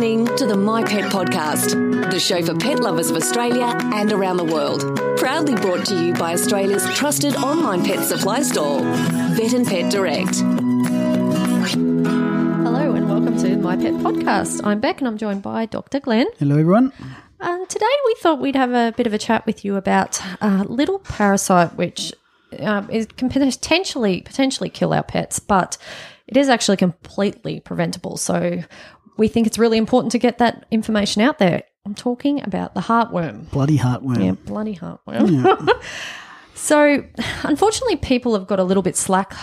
listening to the My Pet Podcast, the show for pet lovers of Australia and around the world. Proudly brought to you by Australia's trusted online pet supply store, Vet and Pet Direct. Hello and welcome to My Pet Podcast. I'm Bec and I'm joined by Dr. Glenn. Hello, everyone. Uh, today we thought we'd have a bit of a chat with you about a little parasite which uh, is, can potentially potentially kill our pets, but it is actually completely preventable. So we think it's really important to get that information out there. I'm talking about the heartworm. Bloody heartworm. Yeah, bloody heartworm. so, unfortunately, people have got a little bit slack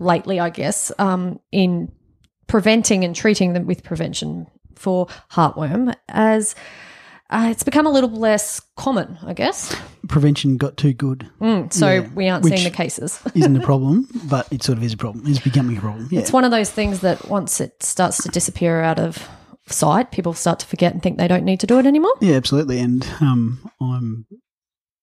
lately, I guess, um, in preventing and treating them with prevention for heartworm, as uh, it's become a little less common, I guess. Prevention got too good. Mm, so Yeah, we aren't which seeing the cases. Isn't a problem, but it sort of is a problem. It's becoming a problem. Yeah. It's one of those things that once it starts to disappear out of sight, people start to forget and think they don't need to do it anymore. yeah, absolutely. And um, I'm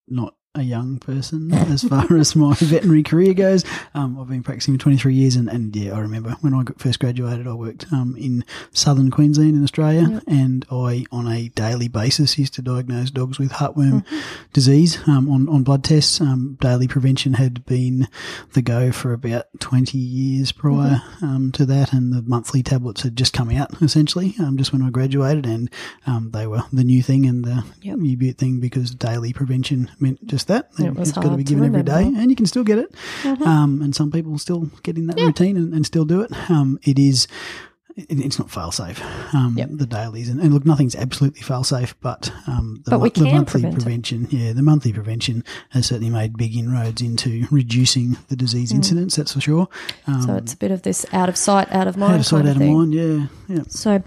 not a young person as far as my veterinary career goes. Um, I've been practicing for 23 years, and, and yeah, I remember when I first graduated, I worked um, in southern Queensland in Australia, and I, on a daily basis, used to diagnose dogs with heartworm disease um, on, on blood tests. Um, daily prevention had been the go for about 20 years prior um, to that, and the monthly tablets had just come out essentially um, just when I graduated, and um, they were the new thing and the Yep. U-Butte thing because daily prevention meant just that. It was it's got to be to given every day. Mm-hmm. and you can still get it. Um, and some people still get in that routine and, and still do it. Um, it is. it- It's not fail safe, um, Yep. the dailies, and, and look, nothing's absolutely fail safe, but um, the, But the monthly prevent it. prevention, yeah, the monthly prevention has certainly made big inroads into reducing the disease incidence. That's for sure. Um, Mm. So it's a bit of this out of sight, out of mind out of sight, out of mind. Yeah, yeah. So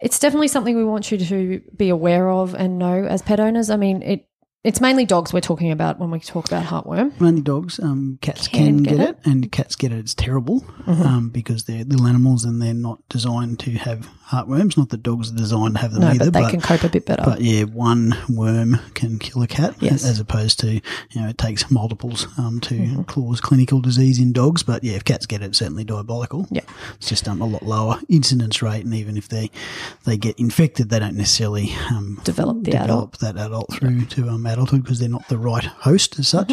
it's definitely something we want you to be aware of and know as pet owners. I mean, it it's mainly dogs we're talking about when we talk about heartworm. Mainly dogs. Um, cats Can can, get get, it. it. and cats get it. It's terrible Mm-hmm. um, because they're little animals and they're not designed to have heartworms. Not that dogs are designed to have them No, either, but they can cope a bit better. But yeah, one worm can kill a cat, Yes. as opposed to you know it takes multiples um, to Mm-hmm. cause clinical disease in dogs. But yeah, if cats get it, it's certainly diabolical. Yeah. it's just um, a lot lower incidence rate, and even if they they get infected, they don't necessarily um, Develop the develop that adult through to um, adulthood because they're not the right host as such.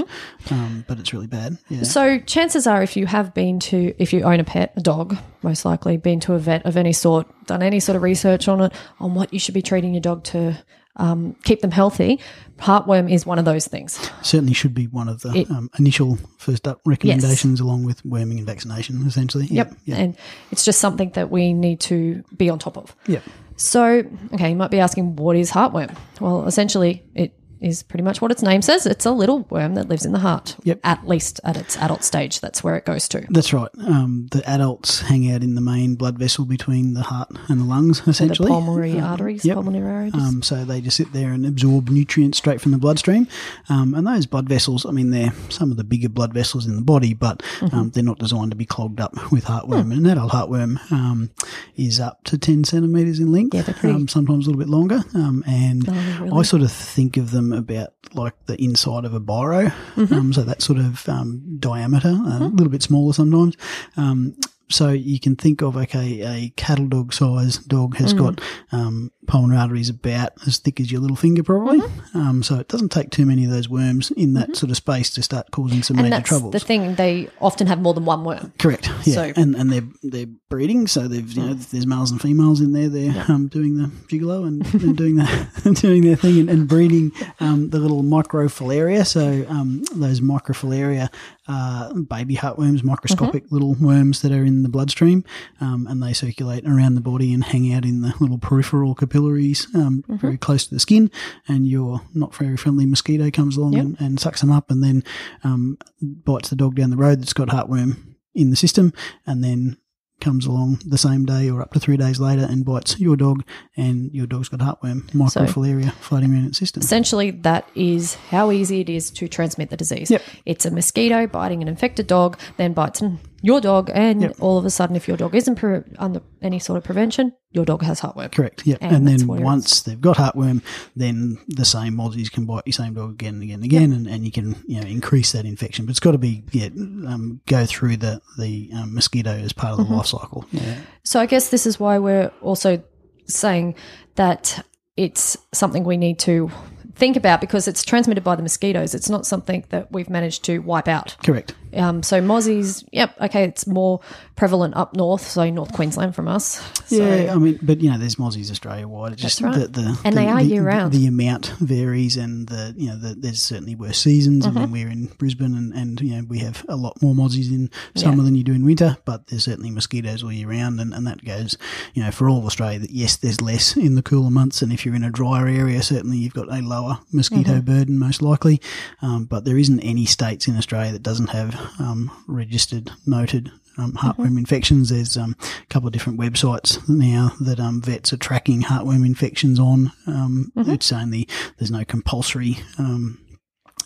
Um, but it's really bad. Yeah. Mm-hmm. So chances are, if you have been to, if you own a pet, a dog, most likely been to a vet of any sort, done any sort of research on it, on what you should be treating your dog to um, keep them healthy, heartworm is one of those things. certainly should be one of the It- um, initial first up recommendations, along with worming and vaccination, essentially. Yep. Yeah. And it's just something that we need to be on top of. Yep. So, okay, you might be asking, what is heartworm? Well, essentially, it is pretty much what its name says. It's a little worm that lives in the heart. Yep. At least at its adult stage, that's where it goes to. That's right. Um, the adults hang out in the main blood vessel between the heart and the lungs, essentially. The pulmonary Um, arteries, yep. pulmonary arteries. Um, so they just sit there and absorb nutrients straight from the bloodstream. Um, and those blood vessels, I mean, they're some of the bigger blood vessels in the body, but Mm-hmm. um, they're not designed to be clogged up with heartworm. Hmm. And an adult heartworm um, is up to 10 centimetres in length, Yeah, they're pretty- um, sometimes a little bit longer. Um, and Oh, really? I sort of think of them about like the inside of a biro. Mm-hmm. Um, so that sort of um, diameter, a little bit smaller sometimes. Um, so you can think of okay, a cattle dog size dog has got um, pulmonary arteries about as thick as your little finger, probably. Um, so it doesn't take too many of those worms in that sort of space to start causing some and major that's troubles. the thing, they often have more than one worm. Correct. Yeah, So- and and they're they're breeding, so they've you know there's males and females in there. They're um, doing the gigolo and, and doing the doing their thing and, and breeding um, the little microfilaria. So um, those microfilaria are baby heartworms, microscopic Mm-hmm. little worms that are in the bloodstream, um, and they circulate around the body and hang out in the little peripheral capillaries um, Mm-hmm. very close to the skin. And your not very friendly mosquito comes along Yep. and, and sucks them up, and then um, bites the dog down the road that's got heartworm in the system and then comes along the same day or up to three days later and bites your dog and your dog's got heartworm microfilaria floating around its system. Essentially, that is how easy it is to transmit the disease. Yep. It's a mosquito biting an infected dog, then bites your dog, and Yep. all of a sudden, if your dog isn't pre- under any sort of prevention, your dog has heartworm. Correct. Yeah. And And, then once they've got heartworm, then the same mozzies can bite your same dog again and again and again, and, and you can you know increase that infection. But it's got to be yeah um, go through the the um, mosquito as part of Mm-hmm. the life cycle. Yeah. So I guess this is why we're also saying that it's something we need to think about because it's transmitted by the mosquitoes. It's not something that we've managed to wipe out. Correct. Um, so mozzies, yep, okay, it's more prevalent up north, so North Queensland from us. So, Yeah, I mean, but you know, there's mozzies Australia wide. Just right. the, the And the, they are the- year-round. The amount varies, and the you know, the, there's certainly worse seasons. Mm-hmm. I mean, we're in Brisbane, and, and you know, we have a lot more mozzies in summer than you do in winter. But there's certainly mosquitoes all year round, and, and that goes, you know, for all of Australia. That yes, there's less in the cooler months, and if you're in a drier area, certainly you've got a lower mosquito Mm-hmm. burden, most likely. Um, but there isn't any states in Australia that doesn't have um, registered, noted um, heartworm infections. There's um, a couple of different websites now that um, vets are tracking heartworm infections on. Um, It's saying the, there's no compulsory um,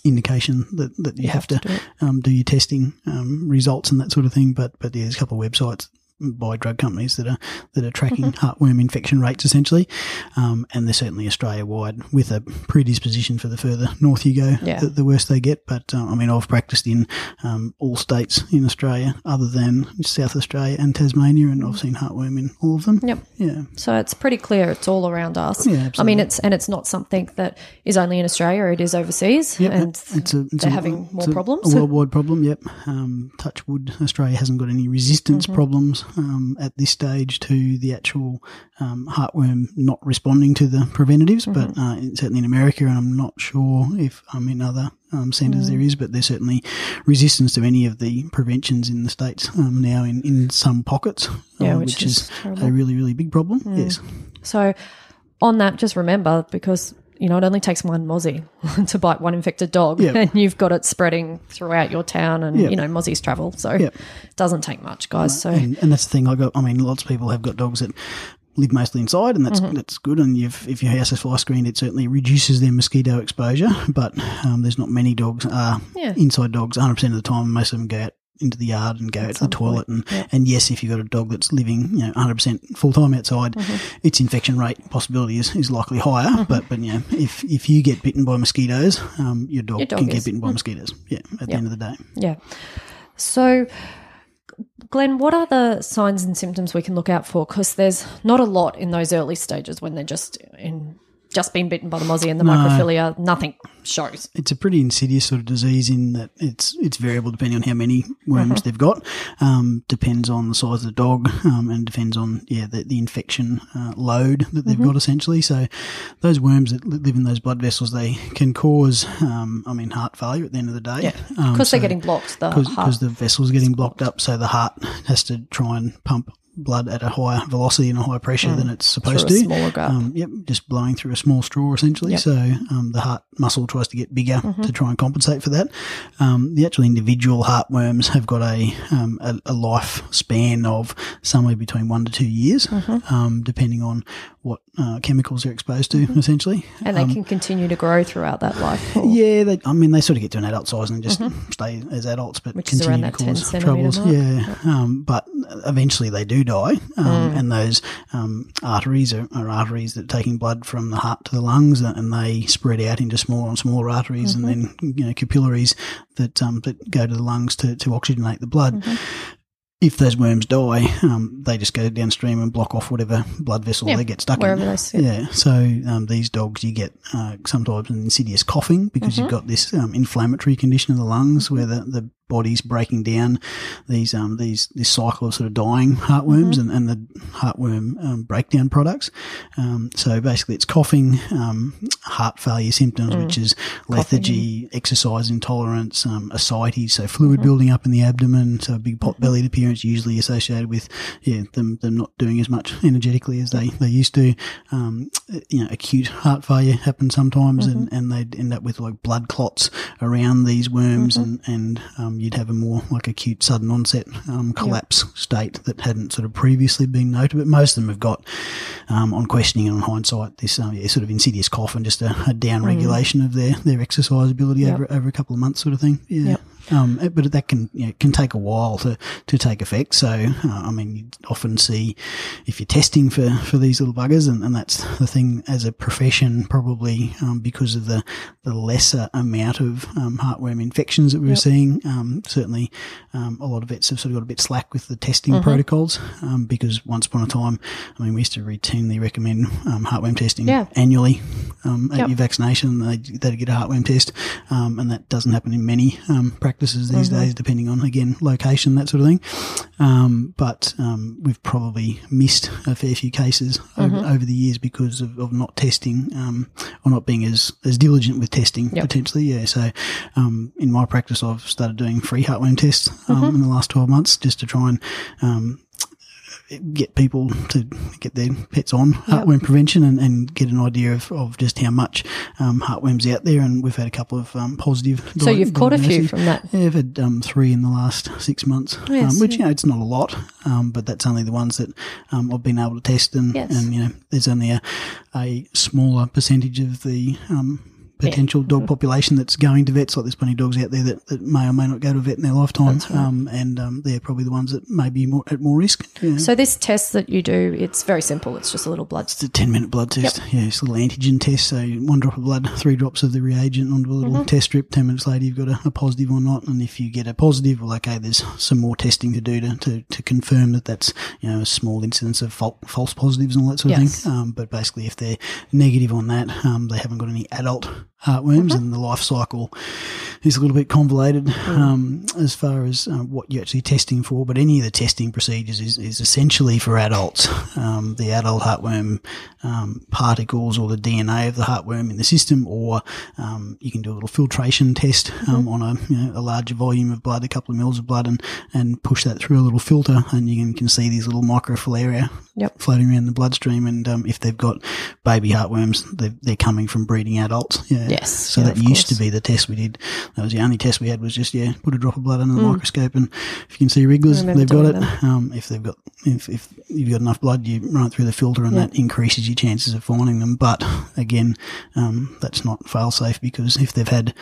indication that, that you, have, to, do um, do your testing um, results and that sort of thing. But but yeah, there's a couple of websites by drug companies that are that are tracking Mm-hmm. heartworm infection rates essentially, um, and they're certainly Australia wide with a predisposition for the further north you go, Yeah. the, the worse they get. But uh, I mean, I've practiced in um, all states in Australia other than South Australia and Tasmania, and I've seen heartworm in all of them. Yep. Yeah, So it's pretty clear it's all around us. Yeah, absolutely. I mean, it's and it's not something that is only in Australia. It is overseas, Yep, and it's a, it's they're a- having more it's problems. A worldwide problem, yep. Um, touch wood, Australia hasn't got any resistance Mm-hmm. problems um, at this stage to the actual um, heartworm not responding to the preventatives, but Mm-hmm. uh, certainly in America, and I'm not sure if um, in other um, centres Mm. there is, but there's certainly resistance to any of the preventions in the states um, now in, in some pockets, Yeah, uh, which is terrible. Mm. a really, really big problem. Yes. So, on that, just remember because you know it only takes one mozzie to bite one infected dog, Yep. and you've got it spreading throughout your town, and Yep. you know mozzies travel, so Yep. it doesn't take much, guys. So and, and that's the thing. I got. I mean, lots of people have got dogs that live mostly inside, and that's Mm-hmm. that's good. And you've, if your house is fly screened, it certainly reduces their mosquito exposure. But um, there's not many dogs are Yeah. inside dogs 100 percent of the time. Most of them go out into the yard and go out to the toilet. point, And and yes, if you've got a dog that's living you know 100 percent full time outside, Mm-hmm. its infection rate possibility is, is likely higher. But but you know if if you get bitten by mosquitoes, um, your dog, Your dog can is. get bitten by mosquitoes. Yeah, at the end of the day. Yeah. So, Glenn, what are the signs and symptoms we can look out for? Because there's not a lot in those early stages when they're just in just been bitten by the mozzie and the microfilaria. Nothing shows. it's a pretty insidious sort of disease in that it's it's variable depending on how many worms Uh-huh. they've got. Um, depends on the size of the dog, um, and depends on yeah the, the infection uh, load that they've Mm-hmm. got essentially. So those worms that live in those blood vessels, they can cause, um, I mean, heart failure at the end of the day. Yeah. Um, Because they're getting blocked. The because the vessel's getting blocked up, so the heart has to try and pump blood at a higher velocity and a higher pressure than it's supposed Mm. To. smaller gap. Um, yep, just blowing through a small straw essentially. Yep. Mm-hmm. So um, the heart muscle tries to get bigger to try and compensate for that. Um, the actual individual heartworms have got a um, a, a life span of somewhere between one to two years, Mm-hmm. um, depending on what uh, chemicals they're exposed to, essentially. and they can continue to grow throughout that life. or- um, Yeah, they, I mean, they sort of get to an adult size and just stay as adults, but Mm-hmm. Which continue to that cause troubles. mark. Yeah, um, but eventually they do die, um, Mm. and those um, arteries are, are arteries that are taking blood from the heart to the lungs, uh, and they spread out into smaller and smaller arteries, Mm-hmm. and then you know capillaries that um, that go to the lungs to, to oxygenate the blood. Mm-hmm. If those worms die, um, they just go downstream and block off whatever blood vessel Yeah, they get stuck wherever in. Yeah, so um, these dogs, you get uh, sometimes an insidious coughing because Mm-hmm. you've got this um, inflammatory condition of the lungs where the, the body's breaking down these um, these this cycle of sort of dying heartworms Mm-hmm. and, and the heartworm um, breakdown products. Um, so basically, it's coughing, um, heart failure symptoms, Mm. which is lethargy, exercise intolerance, um, ascites, so fluid Mm-hmm. building up in the abdomen, so a big pot bellied appearance, usually associated with yeah them them not doing as much energetically as they, they used to. Um, you know, acute heart failure happens sometimes, and, Mm-hmm. and they'd end up with like blood clots around these worms, Mm-hmm. and and um, you'd have a more like acute sudden onset um, collapse state that hadn't sort of previously been noted. But most of them have got, um, on questioning and on hindsight, this um, yeah, sort of insidious cough and just a, a down regulation of their their exercise ability Mm. Yep. over over a couple of months, sort of thing. Yeah. Yep. Um, but that can you know, can take a while to, to take effect. So, uh, I mean, you often see if you're testing for, for these little buggers, and, and that's the thing as a profession, probably um, because of the, the lesser amount of um, heartworm infections that we were Yep. seeing. Um, certainly, um, a lot of vets have sort of got a bit slack with the testing Mm-hmm. protocols um, because once upon a time, I mean, we used to routinely recommend um, heartworm testing Yeah. annually um, at Yep. your vaccination. They, they'd get a heartworm test, um, and that doesn't happen in many um, practices these Mm-hmm. days, depending on again location, that sort of thing. Um, but um, we've probably missed a fair few cases Mm-hmm. over, over the years because of, of not testing um, or not being as, as diligent with testing Yep. potentially. Yeah. So um, in my practice, I've started doing free heartworm tests um, Mm-hmm. in the last twelve months just to try and um, get people to get their pets on heartworm prevention and, and get an idea of, of just how much um, heartworms out there. And we've had a couple of um, positive. So di- you've caught a few from that. Yeah, I've had um, three in the last six months, Yes, um, which yeah. you know it's not a lot, um, but that's only the ones that um, I've been able to test, and, Yes. and you know there's only a, a smaller percentage of the potential dog population that's going to vets. Like there's plenty of dogs out there that, that may or may not go to a vet in their lifetime, um, and um, they're probably the ones that may be more, at more risk. Yeah. So this test that you do, it's very simple. It's just a little blood. It's a 10 minute blood test. Yeah, it's a little antigen test. So one drop of blood, three drops of the reagent onto a little Mm-hmm. test strip. 10 minutes later, you've got a, a positive or not. And if you get a positive, well, okay, there's some more testing to do to, to, to confirm that that's, you know, a small incidence of fal- false positives and all that sort of thing. Um, but basically, if they're negative on that, um, they haven't got any adult heartworms Mm-hmm. and the life cycle is a little bit convoluted Mm. um, as far as uh, what you're actually testing for. But any of the testing procedures is, is essentially for adults. Um, the adult heartworm um, particles or the DNA of the heartworm in the system, or um, you can do a little filtration test um, on a, you know, a larger volume of blood, a couple of mils of blood, and, and push that through a little filter, and you can, can see these little microfilaria Yep. floating around the bloodstream. And um, if they've got baby heartworms, they're, they're coming from breeding adults. Yeah. Yes, So yeah, that used to be the test we did. That was the only test we had was just yeah, put a drop of blood under the Mm. microscope, and if you can see wrigglers, they've got it. Um, if they've got if, if you've got enough blood, you run it through the filter, and Yeah. that increases your chances of finding them. But again, um, that's not fail safe because if they've had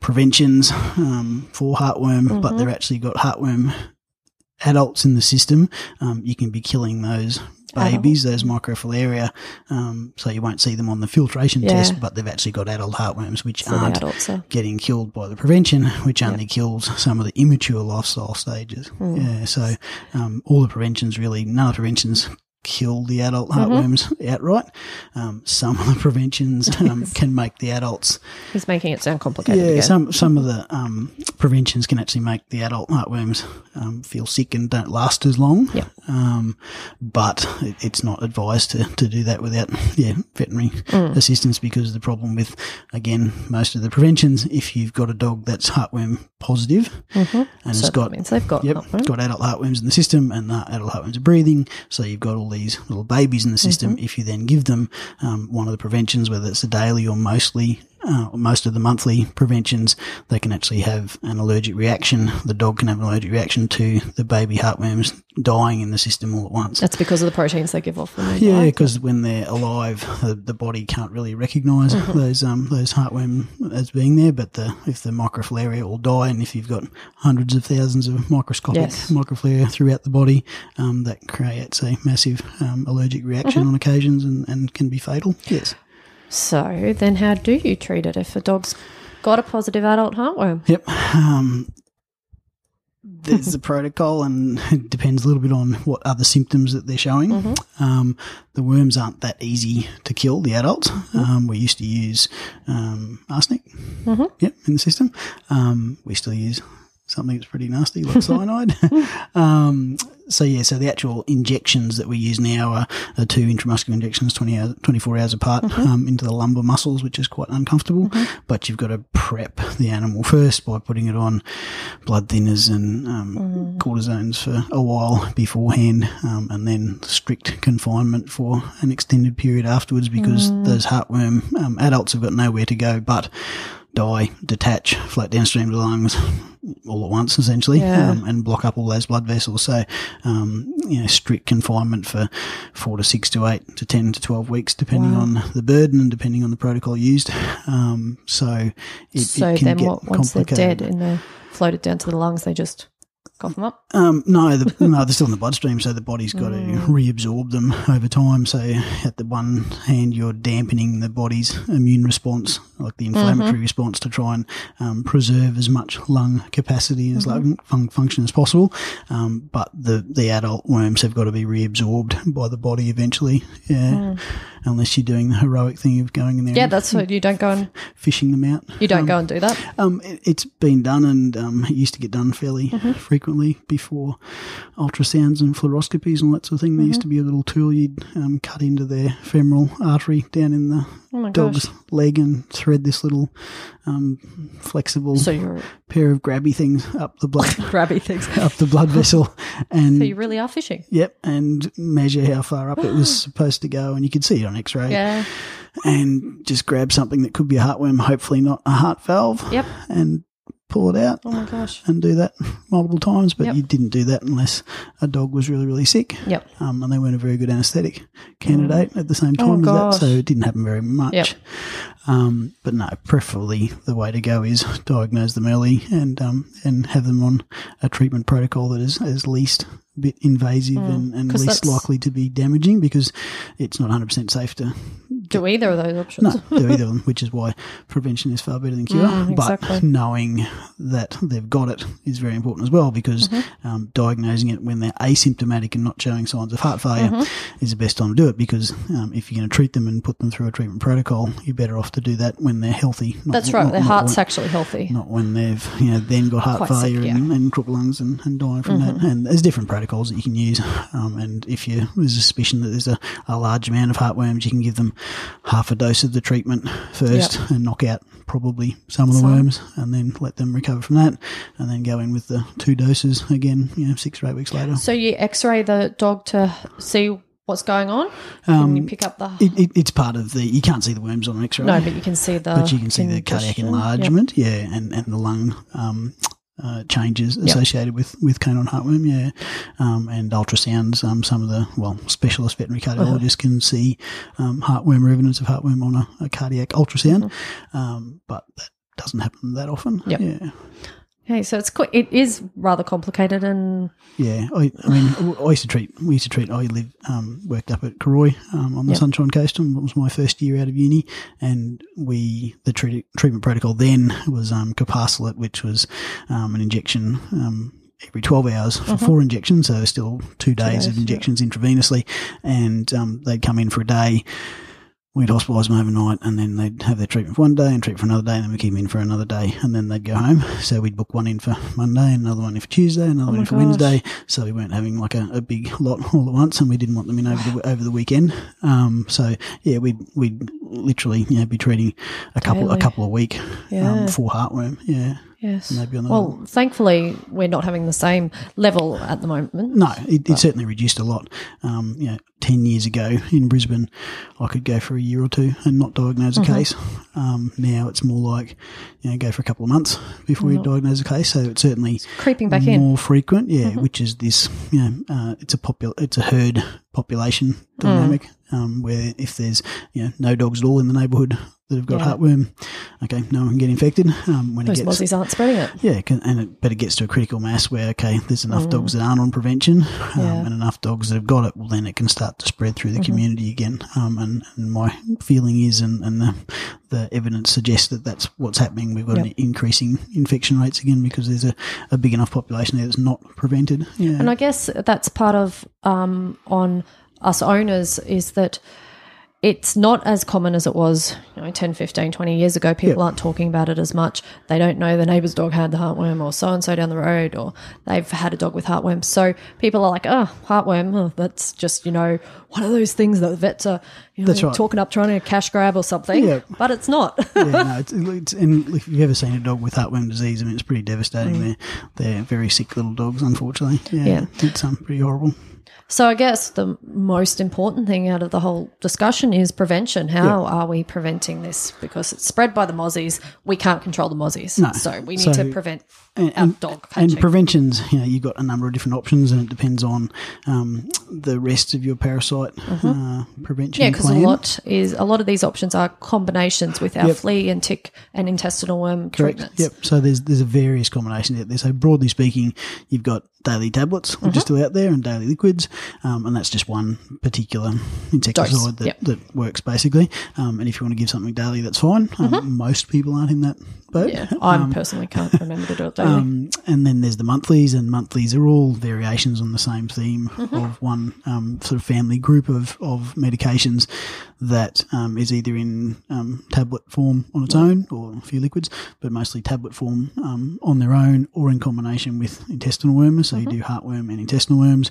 preventions um, for heartworm, but Mm-hmm. they've actually got heartworm adults in the system, um, you can be killing those babies, those microfilaria, um, so you won't see them on the filtration Yeah. test, but they've actually got adult heartworms, which So aren't adults are. getting killed by the prevention, which only kills some of the immature lifestyle stages. Hmm. Yeah, so um, all the preventions really, none of the preventions kill the adult Mm-hmm. heartworms outright. Um, some of the preventions um, can make the adults He's making it sound complicated yeah, again. some some of the um, preventions can actually make the adult heartworms um, feel sick and don't last as long. Yeah. Um, but it, it's not advised to, to do that without yeah veterinary Mm. assistance because the problem with again most of the preventions if you've got a dog that's heartworm positive and so it's got means they've got Yep, heartworm. got adult heartworms in the system, and the adult heartworms are breathing. So you've got all these little babies in the system. Mm-hmm. If you then give them um, one of the preventions, whether it's a daily or mostly uh, most of the monthly preventions, they can actually have an allergic reaction. The dog can have an allergic reaction to the baby heartworms dying in the system all at once. That's because of the proteins they give off when Yeah, because when they're alive, the, the body can't really recognise Mm-hmm. those um those heartworm as being there. But the if the microfilaria all die, and if you've got hundreds of thousands of microscopic Yes. microfilaria throughout the body, um, that creates a massive um, allergic reaction Mm-hmm. on occasions and, and can be fatal. Yes. So then, how do you treat it if a dog's got a positive adult heartworm? Yep. Um, there's a protocol, and it depends a little bit on what other symptoms that they're showing. Um, the worms aren't that easy to kill, the adults. Um, we used to use um, arsenic yep, in the system. Um, we still use something that's pretty nasty, like cyanide. um, so, yeah, so the actual injections that we use now are, are two intramuscular injections, 20 hours, 24 hours apart, um, into the lumbar muscles, which is quite uncomfortable. But you've got to prep the animal first by putting it on blood thinners and um, cortisones for a while beforehand, um, and then strict confinement for an extended period afterwards because those heartworm um, adults have got nowhere to go. But die, detach, float downstream to the lungs, all at once, essentially, Yeah. um, and block up all those blood vessels. So, um, you know, strict confinement for four to six to eight to ten to twelve weeks, depending Wow. on the burden and depending on the protocol used. Um, so, it, so it can then, get what, once they're dead and they're floated down to the lungs, they just cough them up. Um, no, the, no, they're still in the bloodstream, so the body's got Mm. to reabsorb them over time. So at the one hand, you're dampening the body's immune response, like the inflammatory Mm-hmm. response, to try and um, preserve as much lung capacity as Mm-hmm. lung fun- function as possible. Um, but the the adult worms have got to be reabsorbed by the body eventually. Yeah, unless you're doing the heroic thing of going in there. Yeah, and that's what you don't go and fishing them out. you don't go and do that. Um, it, it's been done, and um, it used to get done fairly Mm-hmm. frequently before ultrasounds and fluoroscopies and all that sort of thing. There used Mm-hmm. to be a little tool you'd um, cut into their femoral artery down in the Oh my dog's gosh! leg and thread this little um, flexible So pair of grabby things up the blood grabby things. up the blood vessel, and So you really are fishing. yep, and measure how far up it was supposed to go, and you could see it on X-ray, Yeah. and just grab something that could be a heartworm, hopefully not a heart valve, Yep. and pull it out Oh my gosh. and do that multiple times, but Yep. you didn't do that unless a dog was really, really sick. Yep. Um, and they weren't a very good anaesthetic candidate at the same Oh, time as that, so it didn't happen very much. Yep. Um, but no, preferably the way to go is diagnose them early and um, and have them on a treatment protocol that is, is least bit invasive and, and Mm. 'Cause least likely to be damaging because it's not 100% safe to Do either of those options. no, do either of them, which is why prevention is far better than cure. Mm, But knowing that they've got it is very important as well because Mm-hmm. um, diagnosing it when they're asymptomatic and not showing signs of heart failure Mm-hmm. is the best time to do it because um, if you're going to treat them and put them through a treatment protocol, you're better off to do that when they're healthy. not- That's right. not- Their not heart's when- actually healthy. not when they've you know then got heart Quite sick, failure yeah. Mm-hmm. and, and crooked lungs and, and dying from that. And there's different protocols that you can use. Um, and if you there's a suspicion that there's a, a large amount of heartworms, you can give them half a dose of the treatment first and knock out probably some of the Some. worms, and then let them recover from that, and then go in with the two doses again. You know, six or eight weeks later. So you X-ray the dog to see what's going on, and you pick up the. Um, It, it, it's part of the. You can't see the worms on an X-ray. no, but you can see the. but you can see the cardiac congestion. Yep. enlargement, yeah, and, and the lung um, uh, changes associated with, with canine heartworm, yeah, um, and ultrasounds. Um, some of the well specialist veterinary cardiologists can see um, heartworm or evidence of heartworm on a, a cardiac ultrasound, um, but that doesn't happen that often. Yep. Yeah. Okay, so it's quite, it is rather complicated, and Yeah, I, I mean, I used to treat. We used to treat. I lived, um, worked up at Karoi um, on the Yep. Sunshine Coast, and it was my first year out of uni. And we, the treat, treatment protocol then was um, Caparsolate, which was um, an injection um, every twelve hours for four injections. So still two days, Mm-hmm. days, of yeah. injections intravenously, and um, they'd come in for a day. We'd hospitalise them overnight, and then they'd have their treatment for one day and treat for another day, and then we'd keep them in for another day, and then they'd go home. So we'd book one in for Monday, another one in for Tuesday, another Oh one in for gosh. Wednesday. So we weren't having like a, a big lot all at once, and we didn't want them in over the over the weekend. Um, so yeah, we'd we'd literally you know be treating a couple a couple a week Yeah. um, for heartworm. Yeah, yes. maybe on the Well, thankfully, we're not having the same level at the moment. No, it, it certainly reduced a lot. Um, you know, ten years ago in Brisbane, I could go for a year or two and not diagnose a case. Um, now it's more like you know go for a couple of months before you diagnose a case. So it's certainly Creeping back in. more frequent. Yeah, which is this. You know, uh, it's a popul- it's a herd population dynamic um, where if there's you know no dogs at all in the neighbourhood that have got Yeah. heartworm, okay, no one can get infected. Um, when Those it gets mozzies aren't spreading it. yeah, can- and it, but it gets to a critical mass where okay, there's enough dogs that aren't on prevention, um, Mm. Yeah. Mm-hmm. and enough dogs that have got it. Well, then it can start to spread through the community again. Um, and, and my feeling is, and, and the the evidence suggests that that's what's happening. We've got an Yep. increasing infection rates again because there's a, a big enough population there that's not prevented. Yeah, And I guess that's part of um, on us owners is that it's not as common as it was you know 10 15 20 years ago people Yep. aren't talking about it as much they don't know the neighbour's dog had the heartworm or so and so down the road or they've had a dog with heartworm so people are like oh heartworm oh, that's just you know one of those things that the vets are you know right. talking up trying to cash grab or something Yeah. but it's not yeah, no, it's, it's, and if you've ever seen a dog with heartworm disease, I mean, it's pretty devastating. They're they're very sick little dogs, unfortunately. Yeah, Mm. Yeah. it's um, pretty horrible. So I guess the most important thing out of the whole discussion is prevention. How are we preventing this? Because it's spread by the mozzies. We can't control the mozzies. No. So we need So- to prevent and, and- dog and preventions, you know, you've got a number of different options, and it depends on um, the rest of your parasite uh, prevention Mm-hmm. yeah, because a lot is a lot of these options are combinations with our Yep. flea and tick and intestinal worm Correct. treatments. Yep. So there's there's a various combinations out there. So broadly speaking, you've got daily tablets, which Mm-hmm. are still out there, and daily liquids, um, and that's just one particular insecticide that, Yep. that works basically. Um, and if you want to give something daily, that's fine. Um, Most people aren't in that boat. Mm-hmm. Yeah, I personally can't remember to do it daily. Um, and then there's the monthlies, and monthlies are all variations on the same theme Mm-hmm. of one um, sort of family group of, of medications that um, is either in um, tablet form on its own or a few liquids, but mostly tablet form um, on their own or in combination with intestinal worms. So Mm-hmm. you do heartworm and intestinal worms,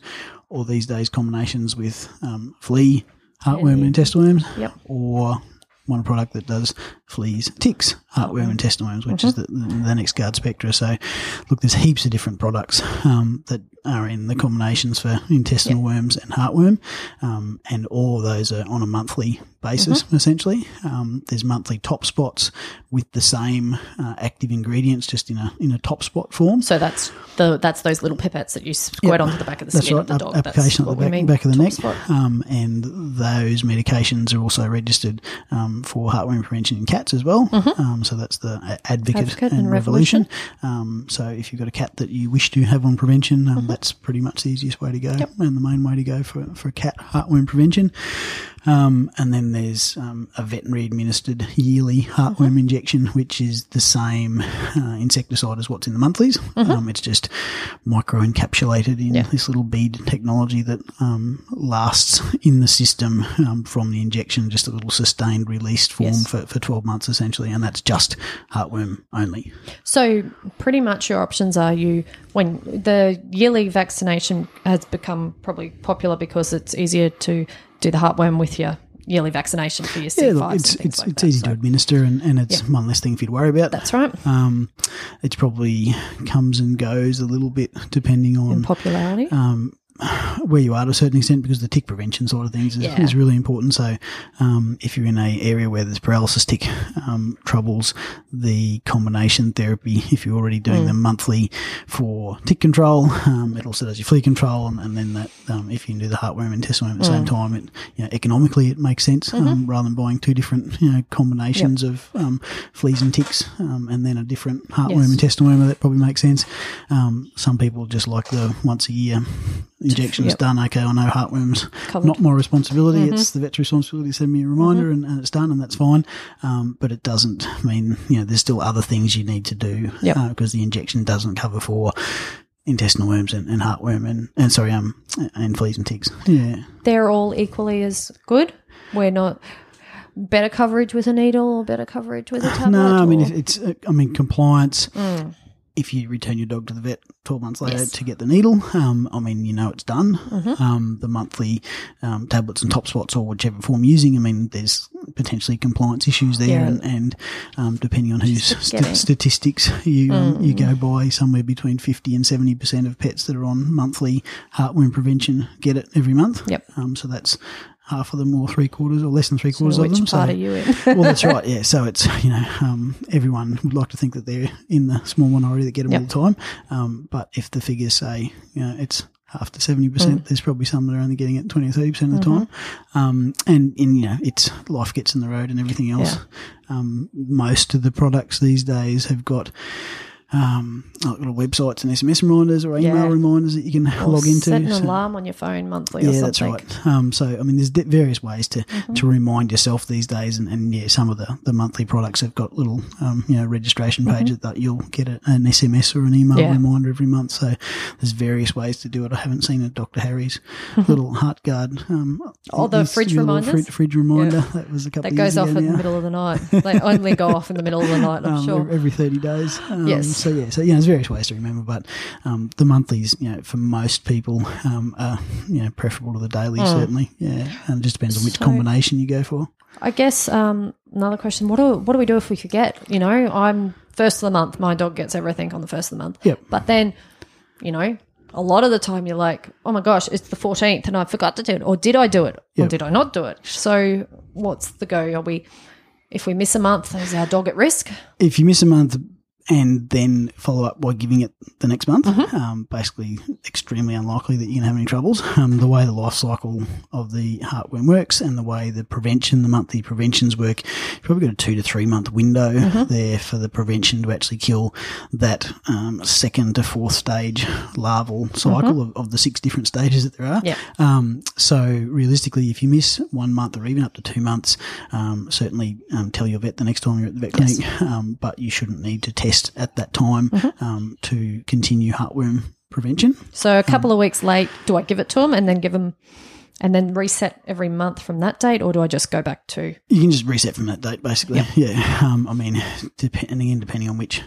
or these days combinations with um, flea, heartworm, and intestinal worms, Yep. or one product that does fleas, ticks, heartworm, intestinal worms, which is the, the NexGard Spectra. So, look, there's heaps of different products um, that are in the combinations for intestinal worms and heartworm, um, and all of those are on a monthly basis, essentially. Um, there's monthly top spots with the same uh, active ingredients, just in a in a top spot form. so that's the that's those little pipettes that you squirt Yep. onto the back of the That's skin right, of the dog. application that's at the back, back of the neck. Um, and those medications are also registered um, for heartworm prevention in cats as well. Um, so that's the Advocate, Mm-hmm. Advocate and, and Revolution. Revolution. Um, so if you've got a cat that you wish to have on prevention, um, that's pretty much the easiest way to go and the main way to go for, for a cat heartworm prevention. Um, and then there's um, a veterinary administered yearly heartworm Mm-hmm. injection, which is the same uh, insecticide as what's in the monthlies. Mm-hmm. Um, it's just micro encapsulated in Yeah. this little bead technology that um, lasts in the system um, from the injection, just a little sustained released form Yes. for, for 12 months essentially. And that's just heartworm only. So pretty much your options are you when the yearly vaccination has become probably popular because it's easier to do the heartworm with your yearly vaccination for your Yeah, C5s look, it's it's, like it's that. easy So to administer and, and it's one less thing for you to worry about. That's right. Um, it probably comes and goes a little bit depending In on popularity. um, where you are to a certain extent because the tick prevention sort of things is, Yeah. is really important. So, um, if you're in a area where there's paralysis tick um, troubles, the combination therapy, if you're already doing Mm. them monthly for tick control, um, it also does your flea control, and, and then that um, if you can do the heartworm and intestinal worm at the same Mm. time, it you know, economically it makes sense Mm-hmm. um, rather than buying two different you know combinations of um, fleas and ticks, um, and then a different heartworm Yes. intestinal worm. That probably makes sense. Um, some people just like the once a year injections Yep. done. Okay, I know heartworms Covered. not my responsibility. Mm-hmm. It's the vet's responsibility to send me a reminder, and, and it's done, and that's fine. Um, but it doesn't mean you know there's still other things you need to do Yep. because the injection doesn't cover for intestinal worms and, and heartworm and, and sorry um and fleas and ticks. Yeah. They're all equally as good. We're not better coverage with a needle or better coverage with a tablet. No, I mean or- it's uh, I mean compliance. Mm. If you return your dog to the vet twelve months later Yes. to get the needle, um, I mean you know it's done. Mm-hmm. Um, the monthly um, tablets and top spots or whichever form you're using. I mean there's potentially compliance issues there, Yeah. and, and um, depending on whose st- statistics you um, you Mm. go by, somewhere between fifty and seventy percent of pets that are on monthly heartworm prevention get it every month. Yep. Um, so that's half of them, or three quarters, or less than three So quarters which of them. part so, are you in? well, that's right. Yeah. So it's you know um, everyone would like to think that they're in the small minority that get them Yep. all the time. Um, but if the figures say you know it's half to seventy percent, Mm. there's probably some that are only getting it twenty or thirty percent of the Mm-hmm. time. Um, and in you know it's life gets in the road and everything else. Um, most of the products these days have got. Um, like little websites and SMS reminders or email Yeah. reminders that you can Or log into. Set an So- alarm on your phone monthly or yeah, something. that's right. Um, so, I mean, there's various ways to, Mm-hmm. to remind yourself these days, and, and yeah, some of the, the monthly products have got little, um, you know, registration pages that you'll get a, an SMS or an email Mm-hmm. Yeah. reminder every month. So, there's various ways to do it. I haven't seen a Dr. Harry's little Heartgard. Um, Oh, the fridge reminders? Fridge, fridge reminder. That was a couple That goes off in the middle of the night. They only go off in the middle of the night, I'm Um, sure. every- every 30 days. Um, Yes. So, yeah, so, yeah, there's various ways to remember, but um, the monthlies, you know, for most people, um, are, you know, preferable to the daily, certainly. Yeah. And it just depends on which Mm. So- combination you go for. I guess um, another question: What do what do we do if we forget? You know, I'm first of the month. My dog gets everything on the first of the month. Yep. But then, you know, a lot of the time you're like, oh my gosh, it's the 14th and I forgot to do it, or did I do it, or did I not do it? So, what's the go? Are we, if we miss a month, is our dog at risk? if you miss a month, and then follow up by giving it the next month. Mm-hmm. Um, basically, extremely unlikely that you're going to have any troubles. Um, the way the life cycle of the heartworm works and the way the prevention, the monthly preventions work, you've probably got a two to three month window Mm-hmm. there for the prevention to actually kill that um, second to fourth stage larval cycle of, of the six different stages that there are. Mm-hmm. Um, so realistically, if you miss one month or even up to two months, um, certainly um, tell your vet the next time you're at the vet clinic. Um, but you shouldn't need to test at that time Mm-hmm. um, to continue heartworm prevention. So a couple of weeks late, do I give it to them and then give them, and then reset every month from that date, or do I just go back to? You can just reset from that date, basically. Yeah. Um, I mean, depending again, depending on which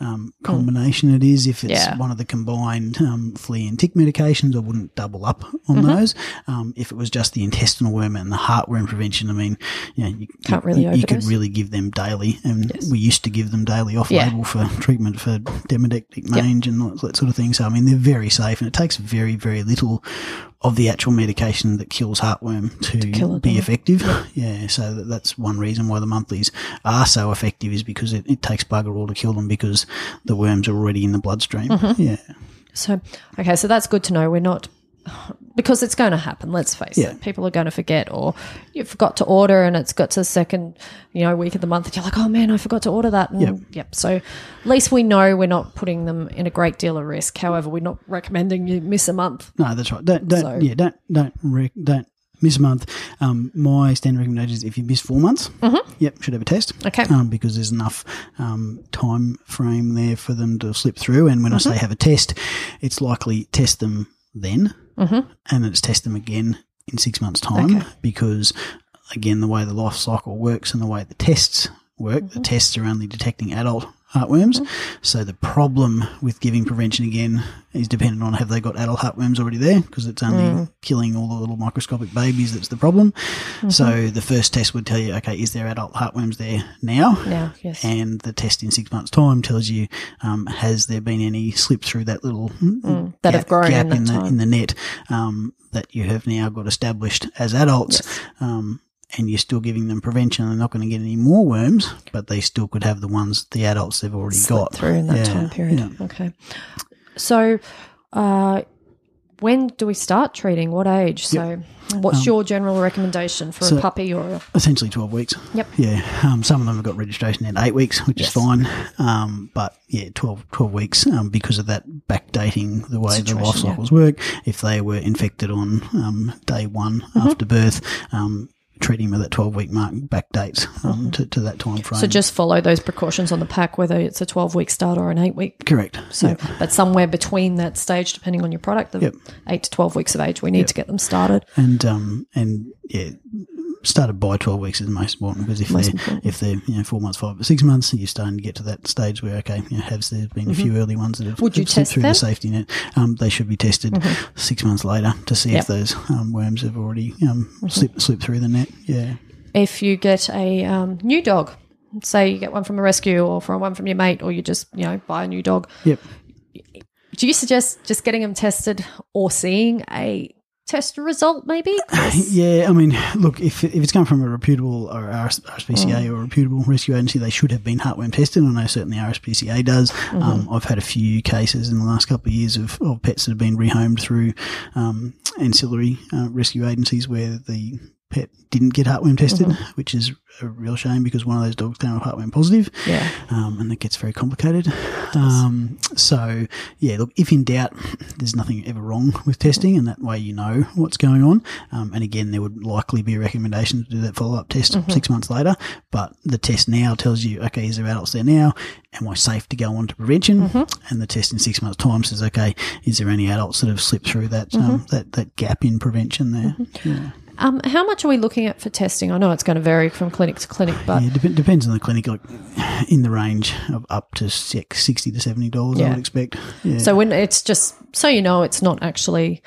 um, combination it is, if it's Yeah. one of the combined um, flea and tick medications, I wouldn't double up on Mm-hmm. those. Um, if it was just the intestinal worm and the heartworm prevention, I mean, you know, you, Can't really you, you could really give them daily, and we used to give them daily off Yeah. label for treatment for demodectic mange and that sort of thing. So I mean, they're very safe, and it takes very, very little of the actual medication that kills heartworm to, kill be effective. Yeah. so that, that's one reason why the monthlies are so effective is because it, it takes bugger all to kill them because the worms are already in the bloodstream. Mm-hmm. Yeah. So, okay, so that's good to know. We're not because it's going to happen. Let's face Yeah. it. People are going to forget, or you forgot to order, and it's got to the second, you know, week of the month, and you're like, oh man, I forgot to order that. And, Yep. Yep. So, at least we know we're not putting them in a great deal of risk. However, we're not recommending you miss a month. No, that's right. Don't, don't, So- yeah, don't, don't, rec- don't miss a month. Um, my standard recommendation is if you miss four months, yep, should have a test. Mm-hmm. Okay. Um, because there's enough um, time frame there for them to slip through. And when I Mm-hmm. say have a test, it's likely test them then, Mm-hmm. and then it's test them again in six months' time Okay. because again, the way the life cycle works and the way the tests work, Mm-hmm. the tests are only detecting adult heartworms. So the problem with giving prevention again is dependent on have they got adult heartworms already there because it's only Mm. killing all the little microscopic babies that's the problem. Mm-hmm. So the first test would tell you, okay, is there adult heartworms there now? Now, yes. And the test in six months' time tells you, um, has there been any slip through that little Mm, that have gap, grown gap in in the in the net um, that you have now got established as adults, um, and you're still giving them prevention. They're not going to get any more worms, but they still could have the ones the adults they've already Slip got through in that Yeah, time period. yeah. Okay. So, uh, when do we start treating? What age? So, what's your general recommendation for Um, so- a puppy or a Essentially, twelve weeks. Yep. Yeah. Um, some of them have got registration in eight weeks, which Yes. is fine. Um, but yeah, 12, 12 weeks um, because of that backdating the way the life Situation, yeah. cycles work. If they were infected on um, day one Mm-hmm. after birth, um, treating at that twelve week mark backdates um, to, to that time frame. So just follow those precautions on the pack, whether it's a 12 week start or an eight week. correct. So, Yep. but somewhere between that stage, depending on your product, the Yep. eight to 12 weeks of age, we need to get them started. and um and yeah started by 12 weeks is most important because if Most they're important. if they're you know four months five or six months you're starting to get to that stage where okay you know has there been a few early ones that have, Mm-hmm. Would you slipped test through them? the safety net um, they should be tested six months later to see Yep. if those um, worms have already um, Mm-hmm. slipped slipped through the net yeah If you get a um, new dog, say you get one from a rescue or from one from your mate, or you just, you know, buy a new dog, yep do you suggest just getting them tested or seeing a test result maybe? Yeah, I mean, look, if, if it's come from a reputable or RSPCA Mm. or a reputable rescue agency, they should have been heartworm tested. I know certainly RSPCA does. Mm-hmm. Um, I've had a few cases in the last couple of years of, of pets that have been rehomed through um, ancillary uh, rescue agencies where the pet didn't get heartworm tested, Mm-hmm. which is a real shame because one of those dogs came up heartworm positive Yeah. um, and it gets very complicated. Um, so, yeah, look, if in doubt, there's nothing ever wrong with testing, and that way you know what's going on. Um, and again, there would likely be a recommendation to do that follow up test six months later. But the test now tells you, okay, is there adults there now? Am I safe to go on to prevention? And the test in six months' time says, okay, is there any adults that have slipped through that um, that, that gap in prevention there? Yeah. Um, how much are we looking at for testing? I know it's going to vary from clinic to clinic, but Yeah, dep- depends on the clinic. Like in the range of up to six, sixty to seventy dollars, I would expect. Yeah. so when it's just so you know, it's not actually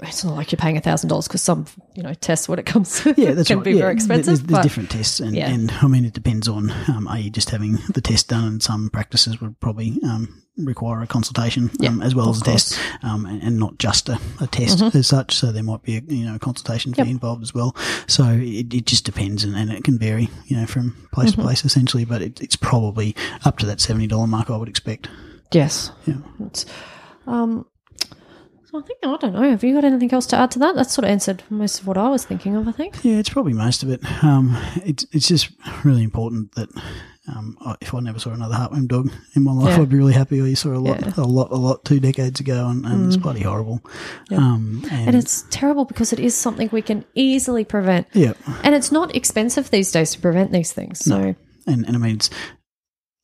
it's not like you're paying a thousand dollars because some you know tests when it comes to Yeah, that's can right. be yeah, very expensive. There's, there's different tests, and, Yeah. and I mean, it depends on um, are you just having the test done, and some practices would probably um, require a consultation Yeah, um, as well as a test, um, and, and not just a, a test as such. So there might be a you know a consultation fee Mm-hmm. Yep. involved as well. So it, it just depends, and, and it can vary you know from place Mm-hmm. to place essentially. But it, it's probably up to that seventy dollar mark, I would expect. yes, Yeah. It's, um, I think I don't know. Have you got anything else to add to that? That sort of answered most of what I was thinking of. I think. Yeah, it's probably most of it. Um, it's it's just really important that um, if I never saw another heartworm dog in my life, Yeah. I'd be really happy. I saw a lot, Yeah. Mm. a lot, a lot two decades ago, and, and it's bloody horrible. Yep. Um, and, And it's terrible because it is something we can easily prevent. yeah, And it's not expensive these days to prevent these things. So, and and I mean it's.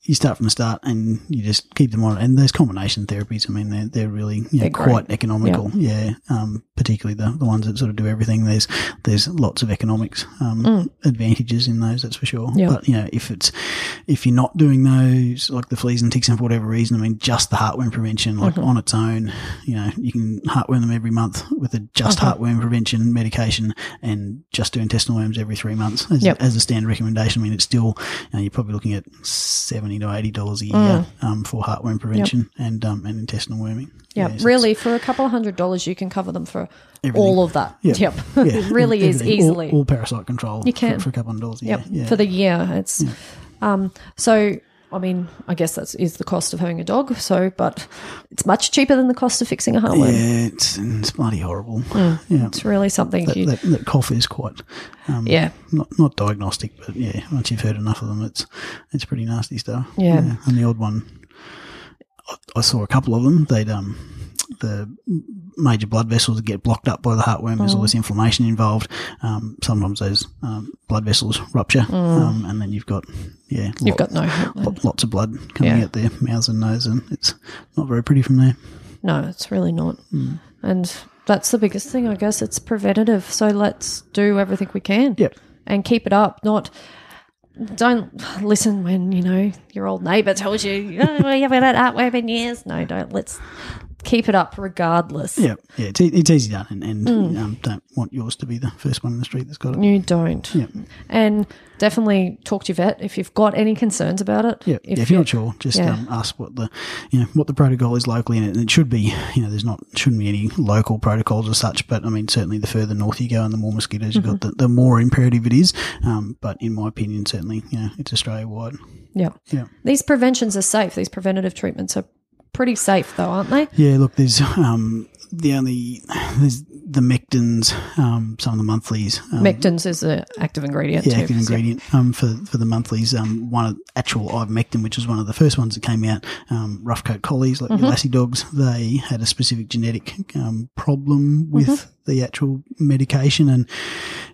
You start from the start, and you just keep them on. And those combination therapies, I mean, they're they're really you know, They're great. quite economical. Yeah, um, particularly the, the ones that sort of do everything. There's there's lots of economics um, advantages in those, that's for sure. Mm. Yeah. But you know, if it's if you're not doing those, like the fleas and ticks, and for whatever reason, I mean, just the heartworm prevention, like Mm-hmm. on its own, you know, you can heartworm them every month with a just Mm-hmm. heartworm prevention medication, and just do intestinal worms every three months as, Yep. as a standard recommendation. I mean, it's still you know, you're probably looking at seventy to eighty dollars a year Mm. um, for heartworm prevention and um, and intestinal worming. yeah, so really, for a couple of hundred dollars, you can cover them for Everything. all of that. Yeah. Yep. Yeah, it really is everything. All- easily. all, parasite control. You can. for, for a couple of dollars. a Yep, year. Yeah. for the year. It's um so I mean, I guess that is the cost of having a dog. So, but it's much cheaper than the cost of fixing a heartworm. yeah, it's, it's bloody horrible. Yeah, It's really something. that, you, that, that cough is quite um, yeah, not not diagnostic, but yeah, once you've heard enough of them, it's it's pretty nasty stuff. Yeah. and the odd one, I, I saw a couple of them. They'd um the major blood vessels get blocked up by the heartworm. There's all Mm. this inflammation involved. Um, sometimes those um, blood vessels rupture, um, and then you've got yeah, Mm. you've got no. lo- lots of blood coming Yeah. out their mouths and nose, and it's not very pretty from there. No, it's really not. Mm. And that's the biggest thing, I guess. It's preventative. So let's do everything we can. Yep. And keep it up. Not don't listen when, you know, your old neighbour tells you, oh, you haven't had heartworm in years. No, don't. Let's keep it up regardless. Yeah, yeah, it's, it's easy done, and, and Mm. um, don't want yours to be the first one in the street that's got it. You don't. Yeah. And definitely talk to your vet if you've got any concerns about it. Yeah, if, if you're not sure, just yeah. um, ask what the you know what the protocol is locally, and it, should be you know there's not shouldn't be any local protocols as such, but I mean certainly the further north you go and the more mosquitoes you've got, Mm-hmm. the, the more imperative it is. Um, but in my opinion, certainly you know it's Australia wide. Yeah. Yeah. These preventions are safe. These preventative treatments are pretty safe, though, aren't they? Yeah, look, there's um the only there's the Mectins, um, some of the monthlies. Um, Mectins is an active ingredient. yeah, too. active ingredient um, for for the monthlies. Um, one of actual ivermectin, which was one of the first ones that came out. Um, rough coat collies, like Mm-hmm. lassie dogs, they had a specific genetic um, problem with Mm-hmm. The actual medication, and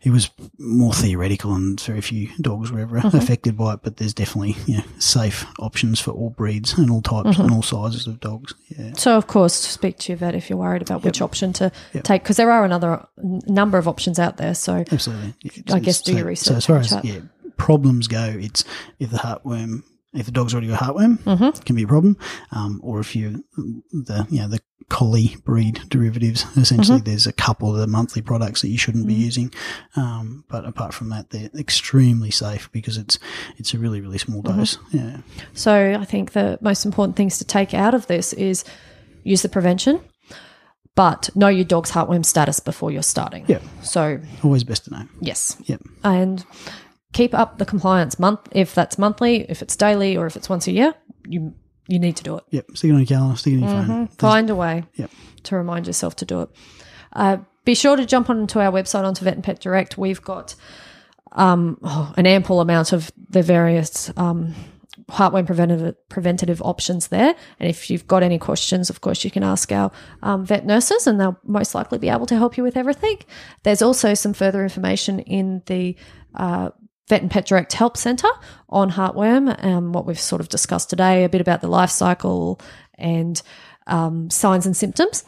it was more theoretical, and very few dogs were ever Mm-hmm. affected by it. But there's definitely you know, safe options for all breeds and all types Mm-hmm. and all sizes of dogs. Yeah. So, of course, speak to your vet if you're worried about which option to take, because there are another number of options out there. So, Absolutely. Yeah, I guess do your So, research as far as yeah, problems go, it's if the heartworm, if the dog's already got heartworm, Mm-hmm. it can be a problem. Um, or if you the you know the collie breed derivatives, essentially, Mm-hmm. there's a couple of the monthly products that you shouldn't be using. Um, but apart from that, they're extremely safe because it's it's a really really small Mm-hmm. dose. Yeah. so I think the most important things to take out of this is use the prevention, but know your dog's heartworm status before you're starting. Yeah. So, Always best to know. yes. Yep. And keep up the compliance month if that's monthly, if it's daily, or if it's once a year. You you need to do it. Yep. Stick it on your calendar. Stick it in your phone. Find a way Yep. to remind yourself to do it. Uh, be sure to jump onto our website, onto Vet and Pet Direct. We've got um, oh, an ample amount of the various um, heartworm preventative, preventative options there. And if you've got any questions, of course, you can ask our um, vet nurses, and they'll most likely be able to help you with everything. There's also some further information in the uh, Vet and Pet Direct Help Centre on heartworm, um, what we've sort of discussed today, a bit about the life cycle and um, signs and symptoms.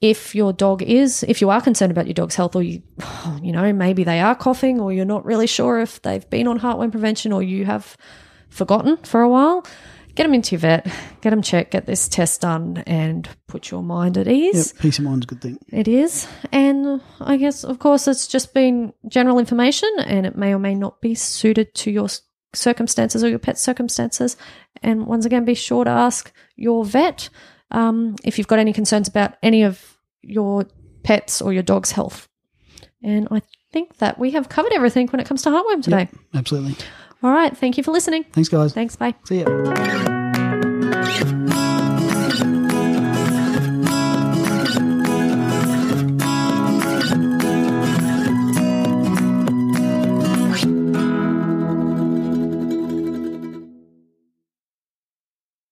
If your dog is, if you are concerned about your dog's health, or you, you know, maybe they are coughing, or you're not really sure if they've been on heartworm prevention, or you have forgotten for a while, get them into your vet, get them checked, get this test done, and put your mind at ease. Yep, peace of mind's a good thing. It is. And I guess, of course, it's just been general information and it may or may not be suited to your circumstances or your pet's circumstances. And once again, be sure to ask your vet um, if you've got any concerns about any of your pets or your dog's health. And I think that we have covered everything when it comes to heartworm today. Absolutely. All right. Thank you for listening. Thanks, guys. Thanks. Bye. See ya.